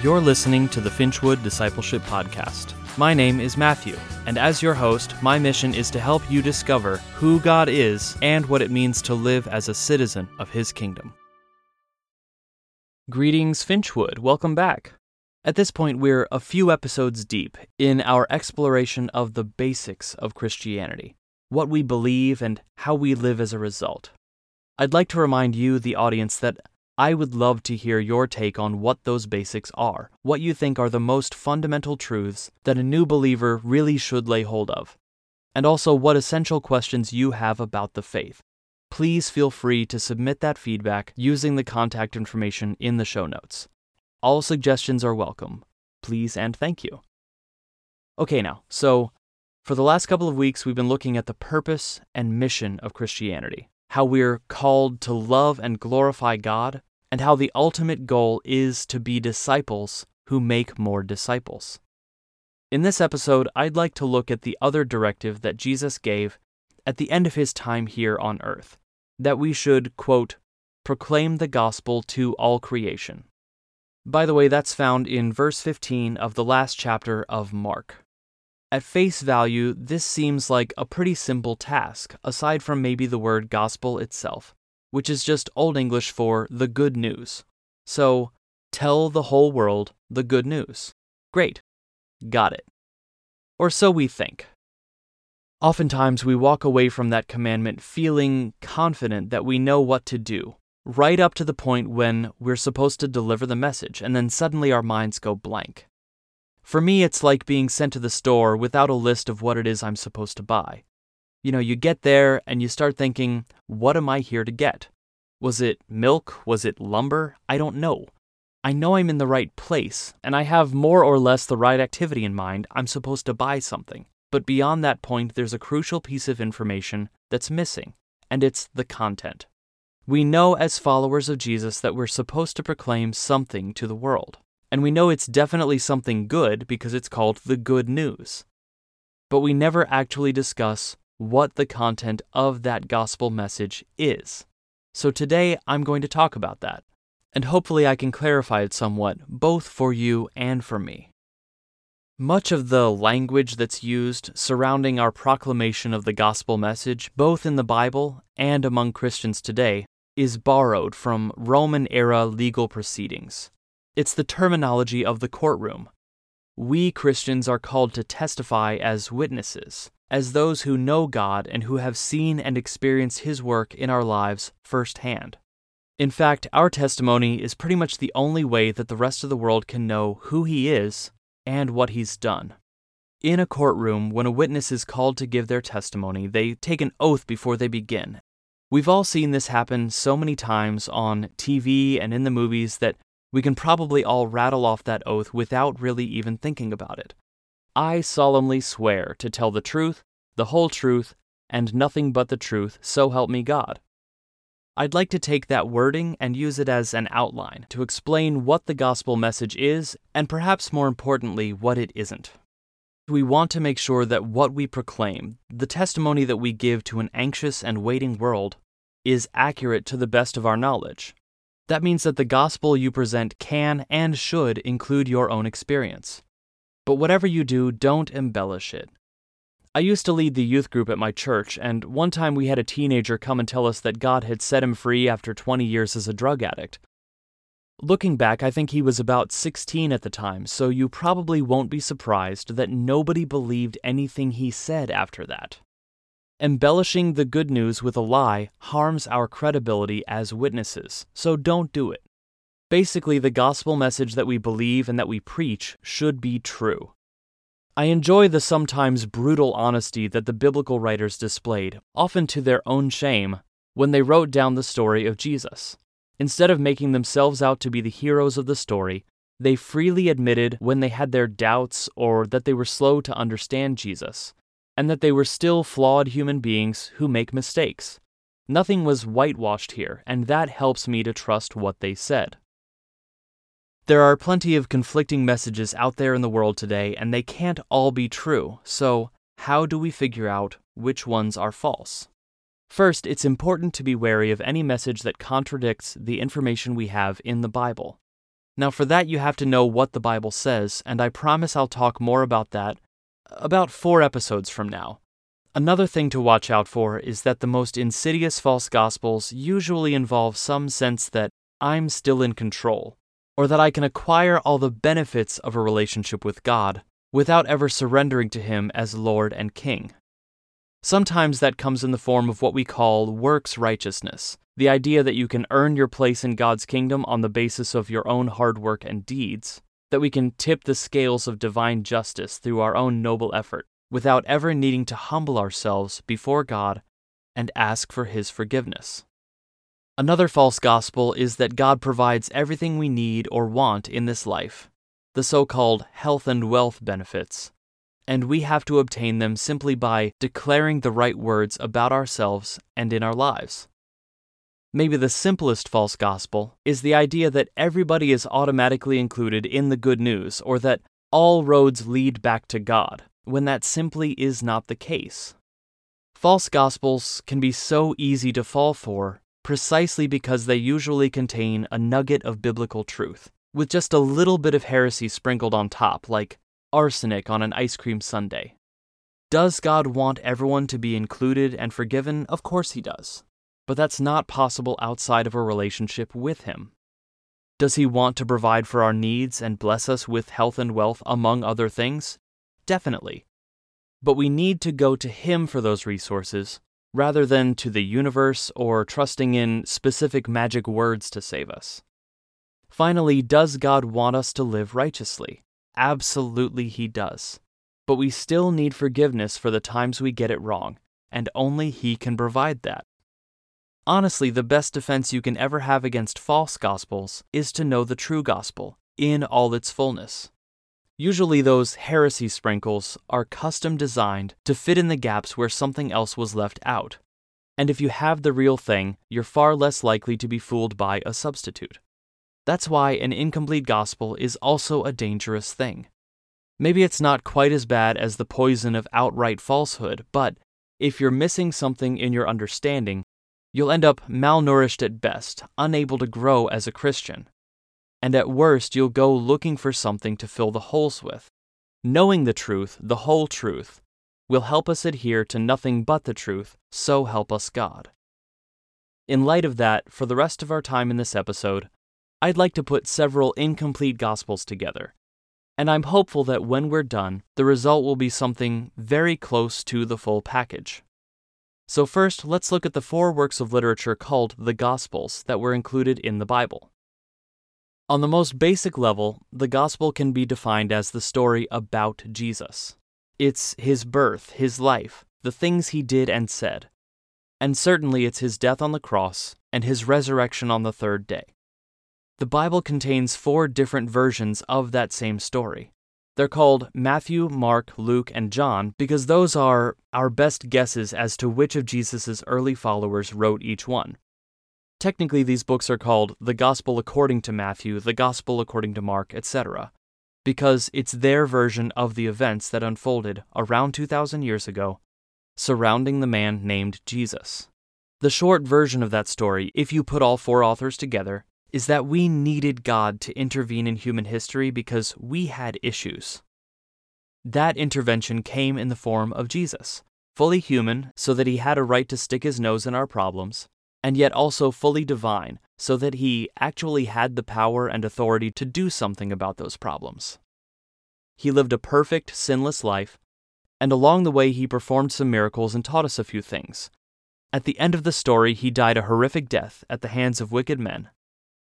You're listening to the Finchwood Discipleship Podcast. My name is Matthew, and as your host, my mission is to help you discover who God is and what it means to live as a citizen of His kingdom. Greetings, Finchwood. Welcome back. At this point, we're a few episodes deep in our exploration of the basics of Christianity, what we believe, and how we live as a result. I'd like to remind you, the audience, that I would love to hear your take on what those basics are, what you think are the most fundamental truths that a new believer really should lay hold of, and also what essential questions you have about the faith. Please feel free to submit that feedback using the contact information in the show notes. All suggestions are welcome. Please and thank you. Okay, now, so for the last couple of weeks, we've been looking at the purpose and mission of Christianity, how we're called to love and glorify God and how the ultimate goal is to be disciples who make more disciples. In this episode, I'd like to look at the other directive that Jesus gave at the end of his time here on earth that we should, quote, proclaim the gospel to all creation. By the way, that's found in verse 15 of the last chapter of Mark. At face value, this seems like a pretty simple task, aside from maybe the word gospel itself which is just Old English for the good news. So, tell the whole world the good news. Great. Got it. Or so we think. Oftentimes, we walk away from that commandment feeling confident that we know what to do, right up to the point when we're supposed to deliver the message, and then suddenly our minds go blank. For me, it's like being sent to the store without a list of what it is I'm supposed to buy. You know, you get there and you start thinking, what am I here to get? Was it milk? Was it lumber? I don't know. I know I'm in the right place, and I have more or less the right activity in mind. I'm supposed to buy something. But beyond that point, there's a crucial piece of information that's missing, and it's the content. We know as followers of Jesus that we're supposed to proclaim something to the world. And we know it's definitely something good because it's called the good news. But we never actually discuss what the content of that gospel message is. So today I'm going to talk about that, and hopefully I can clarify it somewhat, both for you and for me. Much of the language that's used surrounding our proclamation of the gospel message, both in the Bible and among Christians today, is borrowed from Roman era legal proceedings. It's the terminology of the courtroom. We Christians are called to testify as witnesses, as those who know God and who have seen and experienced His work in our lives firsthand. In fact, our testimony is pretty much the only way that the rest of the world can know who He is and what He's done. In a courtroom, when a witness is called to give their testimony, they take an oath before they begin. We've all seen this happen so many times on TV and in the movies that we can probably all rattle off that oath without really even thinking about it. I solemnly swear to tell the truth, the whole truth, and nothing but the truth, so help me God. I'd like to take that wording and use it as an outline to explain what the gospel message is, and perhaps more importantly, what it isn't. We want to make sure that what we proclaim, the testimony that we give to an anxious and waiting world, is accurate to the best of our knowledge. That means that the gospel you present can and should include your own experience. But whatever you do, don't embellish it. I used to lead the youth group at my church, and one time we had a teenager come and tell us that God had set him free after 20 years as a drug addict. Looking back, I think he was about 16 at the time, so you probably won't be surprised that nobody believed anything he said after that. Embellishing the good news with a lie harms our credibility as witnesses, so don't do it. Basically, the gospel message that we believe and that we preach should be true. I enjoy the sometimes brutal honesty that the biblical writers displayed, often to their own shame, when they wrote down the story of Jesus. Instead of making themselves out to be the heroes of the story, they freely admitted when they had their doubts or that they were slow to understand Jesus, and that they were still flawed human beings who make mistakes. Nothing was whitewashed here, and that helps me to trust what they said. There are plenty of conflicting messages out there in the world today, and they can't all be true, so how do we figure out which ones are false? First, it's important to be wary of any message that contradicts the information we have in the Bible. Now, for that, you have to know what the Bible says, and I promise I'll talk more about that about four episodes from now. Another thing to watch out for is that the most insidious false gospels usually involve some sense that I'm still in control, or that I can acquire all the benefits of a relationship with God without ever surrendering to Him as Lord and King. Sometimes that comes in the form of what we call works righteousness, the idea that you can earn your place in God's kingdom on the basis of your own hard work and deeds, that we can tip the scales of divine justice through our own noble effort, without ever needing to humble ourselves before God and ask for His forgiveness. Another false gospel is that God provides everything we need or want in this life, the so called health and wealth benefits, and we have to obtain them simply by declaring the right words about ourselves and in our lives. Maybe the simplest false gospel is the idea that everybody is automatically included in the good news or that all roads lead back to God, when that simply is not the case. False gospels can be so easy to fall for precisely because they usually contain a nugget of biblical truth, with just a little bit of heresy sprinkled on top, like arsenic on an ice cream sundae. Does God want everyone to be included and forgiven? Of course He does but that's not possible outside of a relationship with Him. Does He want to provide for our needs and bless us with health and wealth, among other things? Definitely. But we need to go to Him for those resources rather than to the universe or trusting in specific magic words to save us. Finally, does God want us to live righteously? Absolutely, He does. But we still need forgiveness for the times we get it wrong, and only He can provide that. Honestly, the best defense you can ever have against false gospels is to know the true gospel in all its fullness. Usually, those heresy sprinkles are custom designed to fit in the gaps where something else was left out. And if you have the real thing, you're far less likely to be fooled by a substitute. That's why an incomplete gospel is also a dangerous thing. Maybe it's not quite as bad as the poison of outright falsehood, but if you're missing something in your understanding, You'll end up malnourished at best, unable to grow as a Christian. And at worst, you'll go looking for something to fill the holes with. Knowing the truth, the whole truth, will help us adhere to nothing but the truth, so help us God. In light of that, for the rest of our time in this episode, I'd like to put several incomplete Gospels together. And I'm hopeful that when we're done, the result will be something very close to the full package. So, first, let's look at the four works of literature called the Gospels that were included in the Bible. On the most basic level, the Gospel can be defined as the story about Jesus. It's his birth, his life, the things he did and said. And certainly it's his death on the cross and his resurrection on the third day. The Bible contains four different versions of that same story. They're called Matthew, Mark, Luke, and John because those are our best guesses as to which of Jesus' early followers wrote each one. Technically, these books are called the Gospel according to Matthew, the Gospel according to Mark, etc., because it's their version of the events that unfolded around 2,000 years ago surrounding the man named Jesus. The short version of that story, if you put all four authors together, is that we needed God to intervene in human history because we had issues. That intervention came in the form of Jesus, fully human so that he had a right to stick his nose in our problems, and yet also fully divine so that he actually had the power and authority to do something about those problems. He lived a perfect, sinless life, and along the way he performed some miracles and taught us a few things. At the end of the story, he died a horrific death at the hands of wicked men,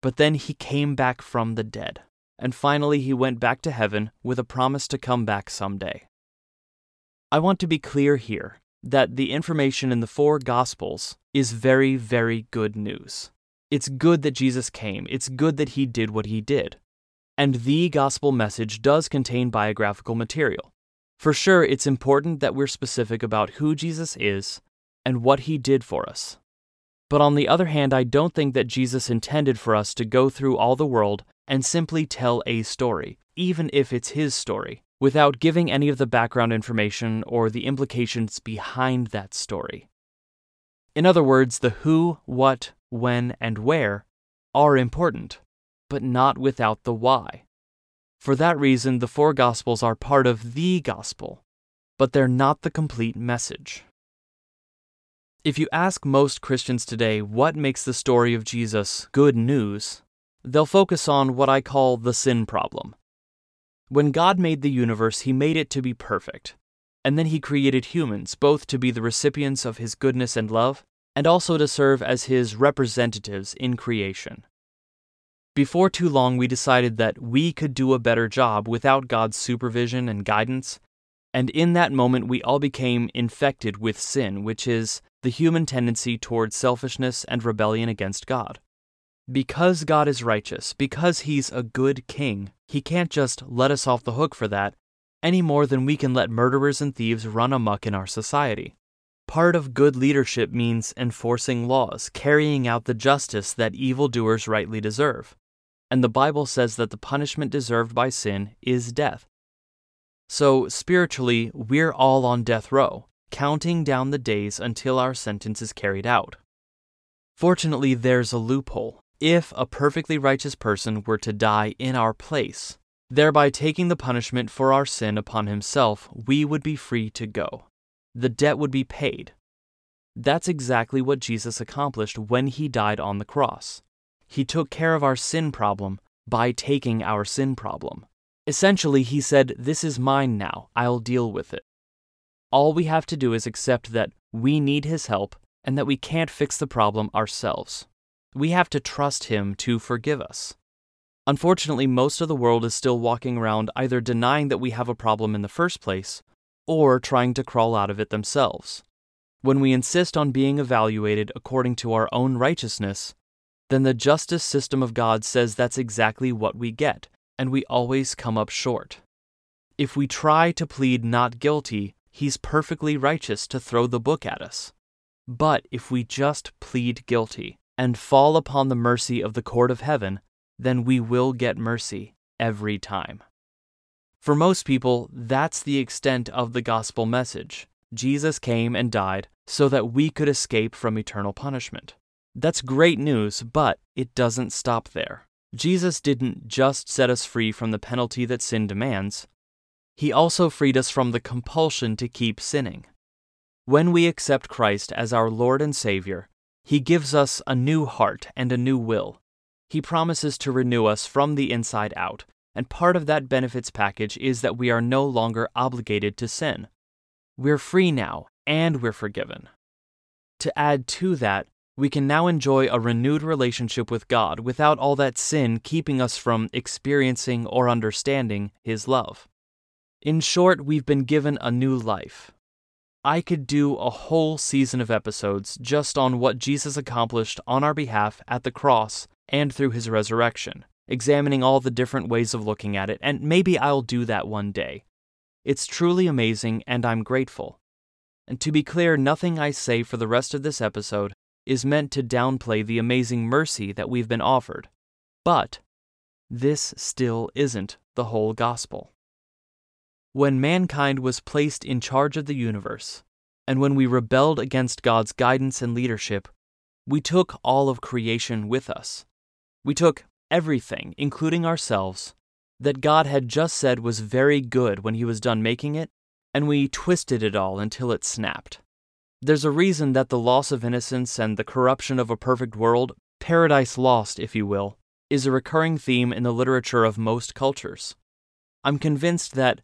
but then he came back from the dead, and finally he went back to heaven with a promise to come back someday. I want to be clear here that the information in the four Gospels is very, very good news. It's good that Jesus came, it's good that he did what he did. And the gospel message does contain biographical material. For sure, it's important that we're specific about who Jesus is and what he did for us. But on the other hand, I don't think that Jesus intended for us to go through all the world and simply tell a story, even if it's his story, without giving any of the background information or the implications behind that story. In other words, the who, what, when, and where are important. but not without the why. For that reason, the four Gospels are part of the Gospel, but they're not the complete message. If you ask most Christians today what makes the story of Jesus good news, they'll focus on what I call the sin problem. When God made the universe, He made it to be perfect, and then He created humans both to be the recipients of His goodness and love, and also to serve as His representatives in creation. Before too long, we decided that we could do a better job without God's supervision and guidance, and in that moment, we all became infected with sin, which is the human tendency toward selfishness and rebellion against God. Because God is righteous, because He's a good king, He can't just let us off the hook for that any more than we can let murderers and thieves run amuck in our society. Part of good leadership means enforcing laws, carrying out the justice that evildoers rightly deserve. And the Bible says that the punishment deserved by sin is death. So, spiritually, we're all on death row, counting down the days until our sentence is carried out. Fortunately, there's a loophole. If a perfectly righteous person were to die in our place, thereby taking the punishment for our sin upon himself, we would be free to go. The debt would be paid. That's exactly what Jesus accomplished when he died on the cross. He took care of our sin problem by taking our sin problem. Essentially, he said, This is mine now, I'll deal with it. All we have to do is accept that we need his help and that we can't fix the problem ourselves. We have to trust him to forgive us. Unfortunately, most of the world is still walking around either denying that we have a problem in the first place or trying to crawl out of it themselves. When we insist on being evaluated according to our own righteousness, then the justice system of God says that's exactly what we get and we always come up short. If we try to plead not guilty, he's perfectly righteous to throw the book at us. But if we just plead guilty and fall upon the mercy of the court of heaven, then we will get mercy every time. For most people, that's the extent of the gospel message. Jesus came and died so that we could escape from eternal punishment. That's great news, but it doesn't stop there. Jesus didn't just set us free from the penalty that sin demands, he also freed us from the compulsion to keep sinning. When we accept Christ as our Lord and Savior, he gives us a new heart and a new will. He promises to renew us from the inside out, and part of that benefits package is that we are no longer obligated to sin. We're free now, and we're forgiven. To add to that, we can now enjoy a renewed relationship with God without all that sin keeping us from experiencing or understanding His love. In short, we've been given a new life. I could do a whole season of episodes just on what Jesus accomplished on our behalf at the cross and through his resurrection, examining all the different ways of looking at it, and maybe I'll do that one day. It's truly amazing, and I'm grateful. And to be clear, nothing I say for the rest of this episode is meant to downplay the amazing mercy that we've been offered. But this still isn't the whole gospel. When mankind was placed in charge of the universe, and when we rebelled against God's guidance and leadership, we took all of creation with us. We took everything, including ourselves, that God had just said was very good when He was done making it, and we twisted it all until it snapped. There's a reason that the loss of innocence and the corruption of a perfect world, paradise lost, if you will, is a recurring theme in the literature of most cultures. I'm convinced that,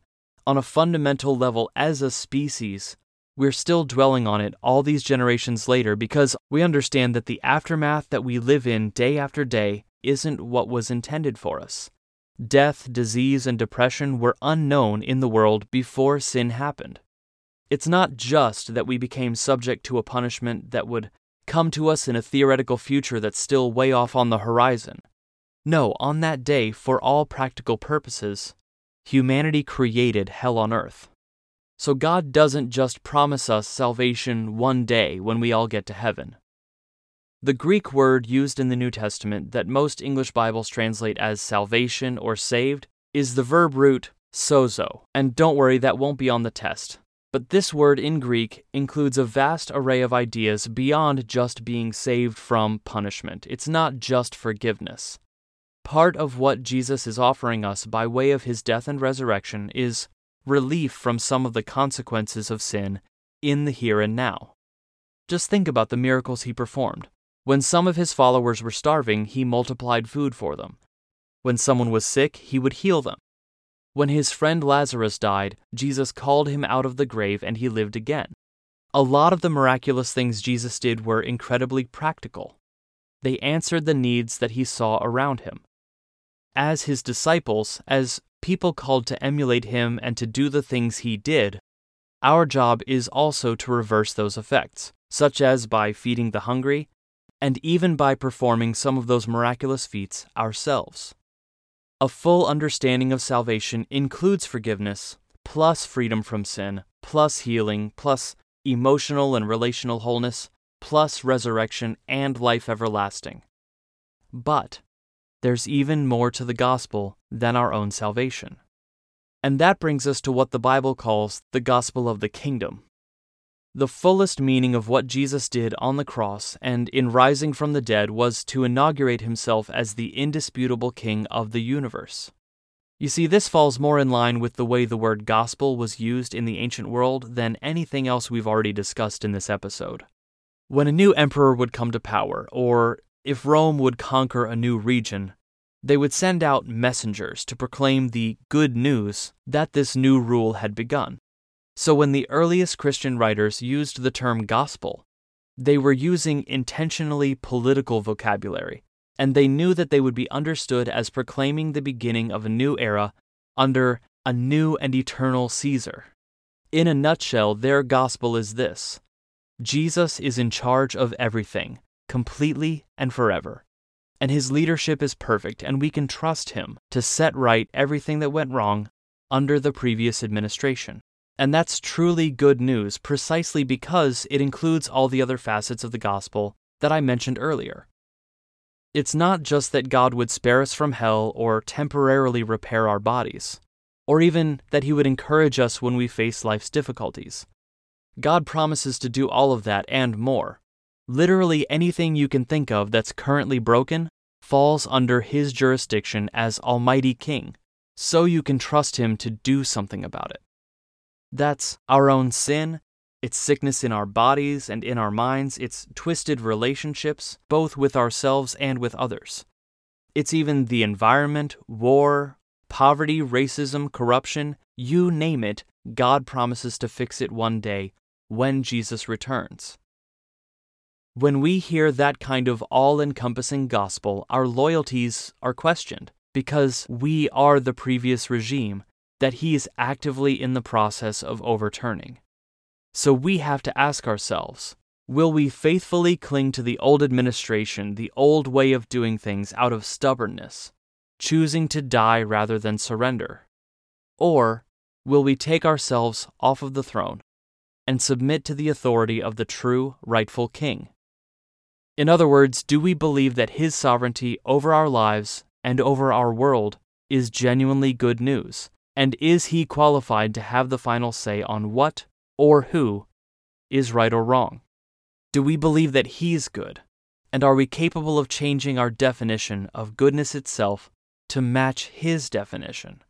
on a fundamental level as a species, we're still dwelling on it all these generations later because we understand that the aftermath that we live in day after day isn't what was intended for us. Death, disease, and depression were unknown in the world before sin happened. It's not just that we became subject to a punishment that would come to us in a theoretical future that's still way off on the horizon. No, on that day, for all practical purposes, humanity created hell on earth. So God doesn't just promise us salvation one day when we all get to heaven. The Greek word used in the New Testament that most English Bibles translate as salvation or saved is the verb root sozo, and don't worry, that won't be on the test. But this word in Greek includes a vast array of ideas beyond just being saved from punishment. It's not just forgiveness. Part of what Jesus is offering us by way of his death and resurrection is relief from some of the consequences of sin in the here and now. Just think about the miracles he performed. When some of his followers were starving, he multiplied food for them. When someone was sick, he would heal them. When his friend Lazarus died, Jesus called him out of the grave and he lived again. A lot of the miraculous things Jesus did were incredibly practical. They answered the needs that he saw around him. As his disciples, as people called to emulate him and to do the things he did, our job is also to reverse those effects, such as by feeding the hungry, and even by performing some of those miraculous feats ourselves. A full understanding of salvation includes forgiveness, plus freedom from sin, plus healing, plus emotional and relational wholeness, plus resurrection and life everlasting. But there's even more to the gospel than our own salvation. And that brings us to what the Bible calls the gospel of the kingdom. The fullest meaning of what Jesus did on the cross and in rising from the dead was to inaugurate himself as the indisputable king of the universe. You see, this falls more in line with the way the word gospel was used in the ancient world than anything else we've already discussed in this episode. When a new emperor would come to power, or if Rome would conquer a new region, they would send out messengers to proclaim the good news that this new rule had begun. So when the earliest Christian writers used the term gospel, they were using intentionally political vocabulary, and they knew that they would be understood as proclaiming the beginning of a new era under a new and eternal Caesar. In a nutshell, their gospel is this Jesus is in charge of everything, completely and forever. And his leadership is perfect, and we can trust him to set right everything that went wrong under the previous administration. And that's truly good news precisely because it includes all the other facets of the gospel that I mentioned earlier. It's not just that God would spare us from hell or temporarily repair our bodies, or even that He would encourage us when we face life's difficulties. God promises to do all of that and more. Literally anything you can think of that's currently broken falls under His jurisdiction as Almighty King, so you can trust Him to do something about it. That's our own sin, it's sickness in our bodies and in our minds, it's twisted relationships, both with ourselves and with others. It's even the environment, war, poverty, racism, corruption, you name it, God promises to fix it one day when Jesus returns. When we hear that kind of all encompassing gospel, our loyalties are questioned because we are the previous regime that he is actively in the process of overturning. So we have to ask ourselves will we faithfully cling to the old administration, the old way of doing things out of stubbornness, choosing to die rather than surrender? Or will we take ourselves off of the throne and submit to the authority of the true, rightful king? In other words, do we believe that his sovereignty over our lives and over our world is genuinely good news? And is he qualified to have the final say on what or who is right or wrong? Do we believe that he's good? And are we capable of changing our definition of goodness itself to match his definition?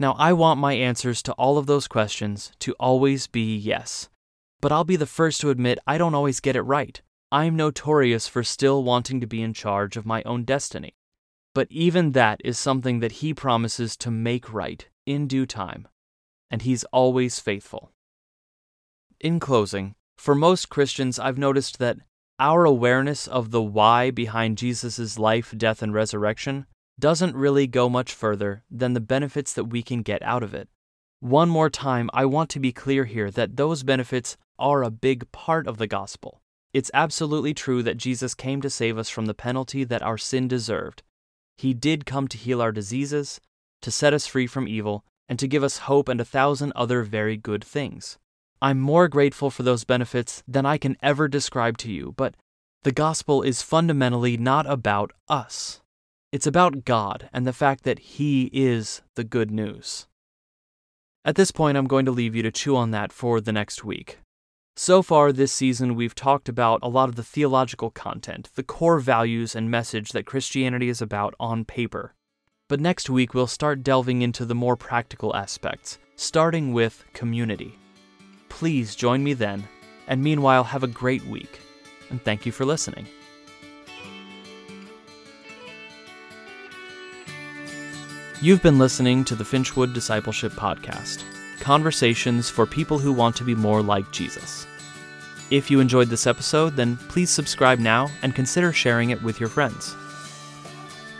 Now, I want my answers to all of those questions to always be yes. But I'll be the first to admit I don't always get it right. I'm notorious for still wanting to be in charge of my own destiny. But even that is something that he promises to make right in due time, and he's always faithful. In closing, for most Christians, I've noticed that our awareness of the why behind Jesus' life, death, and resurrection doesn't really go much further than the benefits that we can get out of it. One more time, I want to be clear here that those benefits are a big part of the gospel. It's absolutely true that Jesus came to save us from the penalty that our sin deserved, he did come to heal our diseases, to set us free from evil, and to give us hope and a thousand other very good things. I'm more grateful for those benefits than I can ever describe to you, but the gospel is fundamentally not about us. It's about God and the fact that He is the good news. At this point, I'm going to leave you to chew on that for the next week. So far this season, we've talked about a lot of the theological content, the core values and message that Christianity is about on paper. But next week, we'll start delving into the more practical aspects, starting with community. Please join me then, and meanwhile, have a great week, and thank you for listening. You've been listening to the Finchwood Discipleship Podcast conversations for people who want to be more like Jesus. If you enjoyed this episode, then please subscribe now and consider sharing it with your friends.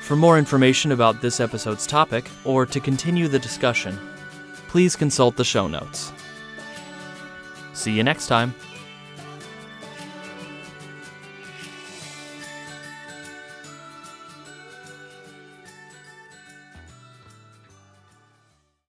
For more information about this episode's topic, or to continue the discussion, please consult the show notes. See you next time.